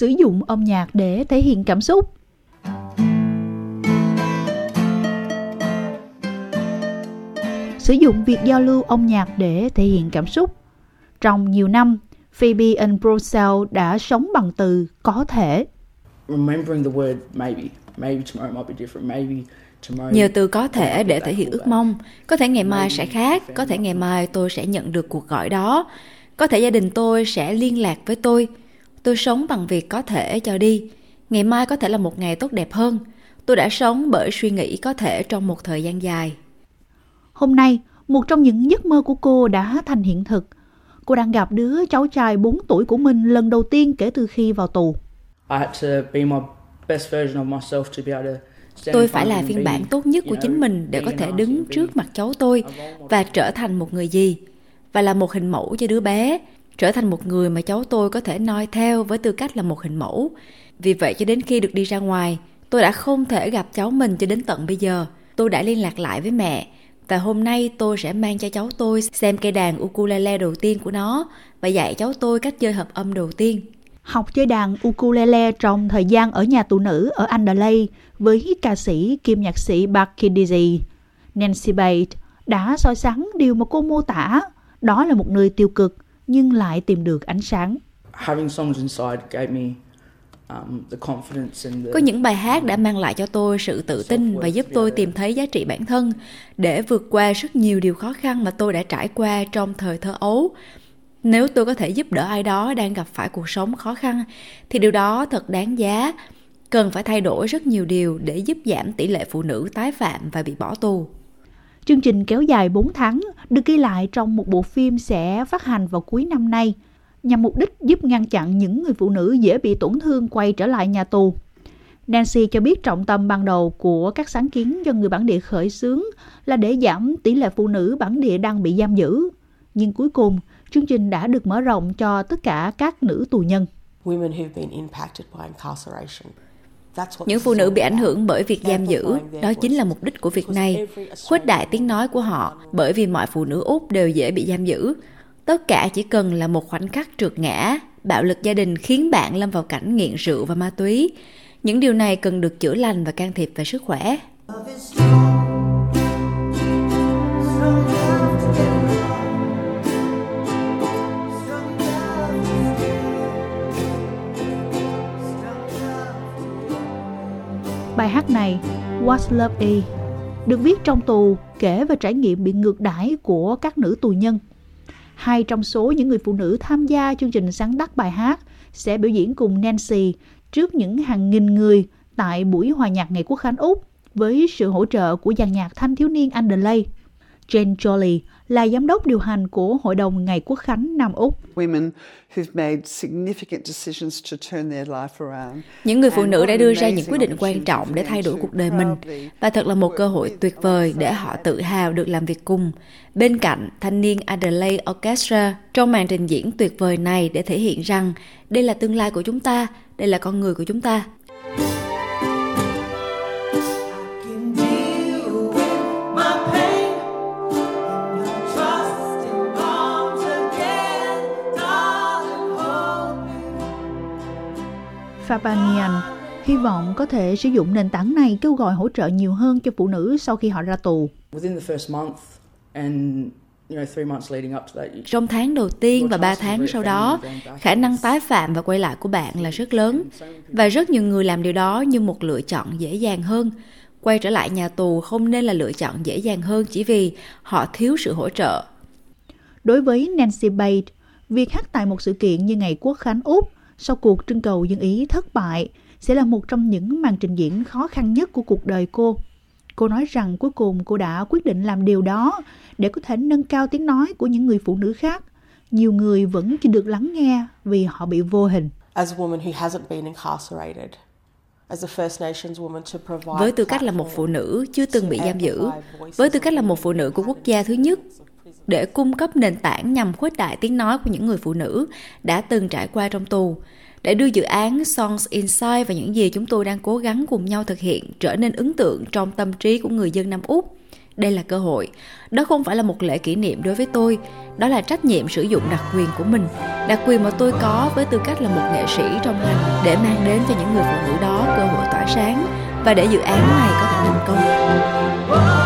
sử dụng âm nhạc để thể hiện cảm xúc. Sử dụng việc giao lưu âm nhạc để thể hiện cảm xúc. Trong nhiều năm, Phoebe and Brosel đã sống bằng từ có thể. Remembering the word maybe. Maybe tomorrow might be different. Maybe Nhờ từ có thể để thể hiện ước mong, có thể ngày mai sẽ khác, có thể ngày mai tôi sẽ nhận được cuộc gọi đó, có thể gia đình tôi sẽ liên lạc với tôi. Tôi sống bằng việc có thể cho đi. Ngày mai có thể là một ngày tốt đẹp hơn. Tôi đã sống bởi suy nghĩ có thể trong một thời gian dài. Hôm nay, một trong những giấc mơ của cô đã thành hiện thực. Cô đang gặp đứa cháu trai 4 tuổi của mình lần đầu tiên kể từ khi vào tù. I had to be my best version of myself to be able to Tôi phải là phiên bản tốt nhất của chính mình để có thể đứng trước mặt cháu tôi và trở thành một người gì và là một hình mẫu cho đứa bé, trở thành một người mà cháu tôi có thể noi theo với tư cách là một hình mẫu. Vì vậy cho đến khi được đi ra ngoài, tôi đã không thể gặp cháu mình cho đến tận bây giờ. Tôi đã liên lạc lại với mẹ và hôm nay tôi sẽ mang cho cháu tôi xem cây đàn ukulele đầu tiên của nó và dạy cháu tôi cách chơi hợp âm đầu tiên học chơi đàn ukulele trong thời gian ở nhà tù nữ ở Adelaide với ca sĩ kim nhạc sĩ Bucky Dizzy. Nancy Bate đã soi sáng điều mà cô mô tả, đó là một nơi tiêu cực nhưng lại tìm được ánh sáng. Um, Có những bài hát đã mang lại cho tôi sự tự tin và giúp tôi tìm thấy giá trị bản thân để vượt qua rất nhiều điều khó khăn mà tôi đã trải qua trong thời thơ ấu. Nếu tôi có thể giúp đỡ ai đó đang gặp phải cuộc sống khó khăn thì điều đó thật đáng giá. Cần phải thay đổi rất nhiều điều để giúp giảm tỷ lệ phụ nữ tái phạm và bị bỏ tù chương trình kéo dài 4 tháng được ghi lại trong một bộ phim sẽ phát hành vào cuối năm nay nhằm mục đích giúp ngăn chặn những người phụ nữ dễ bị tổn thương quay trở lại nhà tù. Nancy cho biết trọng tâm ban đầu của các sáng kiến do người bản địa khởi xướng là để giảm tỷ lệ phụ nữ bản địa đang bị giam giữ. Nhưng cuối cùng, chương trình đã được mở rộng cho tất cả các nữ tù nhân. Những phụ nữ bị ảnh hưởng bởi việc giam giữ, đó chính là mục đích của việc này. Khuếch đại tiếng nói của họ, bởi vì mọi phụ nữ Úc đều dễ bị giam giữ. Tất cả chỉ cần là một khoảnh khắc trượt ngã, bạo lực gia đình khiến bạn lâm vào cảnh nghiện rượu và ma túy. Những điều này cần được chữa lành và can thiệp về sức khỏe. Bài hát này, What's Love E, được viết trong tù kể về trải nghiệm bị ngược đãi của các nữ tù nhân. Hai trong số những người phụ nữ tham gia chương trình sáng tác bài hát sẽ biểu diễn cùng Nancy trước những hàng nghìn người tại buổi hòa nhạc Ngày Quốc khánh Úc với sự hỗ trợ của dàn nhạc thanh thiếu niên Adelaide. Jane Jolly là giám đốc điều hành của Hội đồng Ngày Quốc khánh Nam Úc. Những người phụ nữ đã đưa ra những quyết định quan trọng để thay đổi cuộc đời mình và thật là một cơ hội tuyệt vời để họ tự hào được làm việc cùng bên cạnh thanh niên Adelaide Orchestra trong màn trình diễn tuyệt vời này để thể hiện rằng đây là tương lai của chúng ta, đây là con người của chúng ta. Fabanian hy vọng có thể sử dụng nền tảng này kêu gọi hỗ trợ nhiều hơn cho phụ nữ sau khi họ ra tù. Trong tháng đầu tiên và 3 tháng sau đó, khả năng tái phạm và quay lại của bạn là rất lớn và rất nhiều người làm điều đó như một lựa chọn dễ dàng hơn. Quay trở lại nhà tù không nên là lựa chọn dễ dàng hơn chỉ vì họ thiếu sự hỗ trợ. Đối với Nancy Bate, việc hát tại một sự kiện như Ngày Quốc khánh Úc sau cuộc trưng cầu dân Ý thất bại sẽ là một trong những màn trình diễn khó khăn nhất của cuộc đời cô. Cô nói rằng cuối cùng cô đã quyết định làm điều đó để có thể nâng cao tiếng nói của những người phụ nữ khác. Nhiều người vẫn chỉ được lắng nghe vì họ bị vô hình. với tư cách là một phụ nữ chưa từng bị giam giữ, với tư cách là một phụ nữ của quốc gia thứ nhất, để cung cấp nền tảng nhằm khuếch đại tiếng nói của những người phụ nữ đã từng trải qua trong tù, để đưa dự án Songs Inside và những gì chúng tôi đang cố gắng cùng nhau thực hiện trở nên ấn tượng trong tâm trí của người dân Nam Úc. đây là cơ hội đó không phải là một lễ kỷ niệm đối với tôi đó là trách nhiệm sử dụng đặc quyền của mình đặc quyền mà tôi có với tư cách là một nghệ sĩ trong ngành để mang đến cho những người phụ nữ đó cơ hội tỏa sáng và để dự án này có thể thành công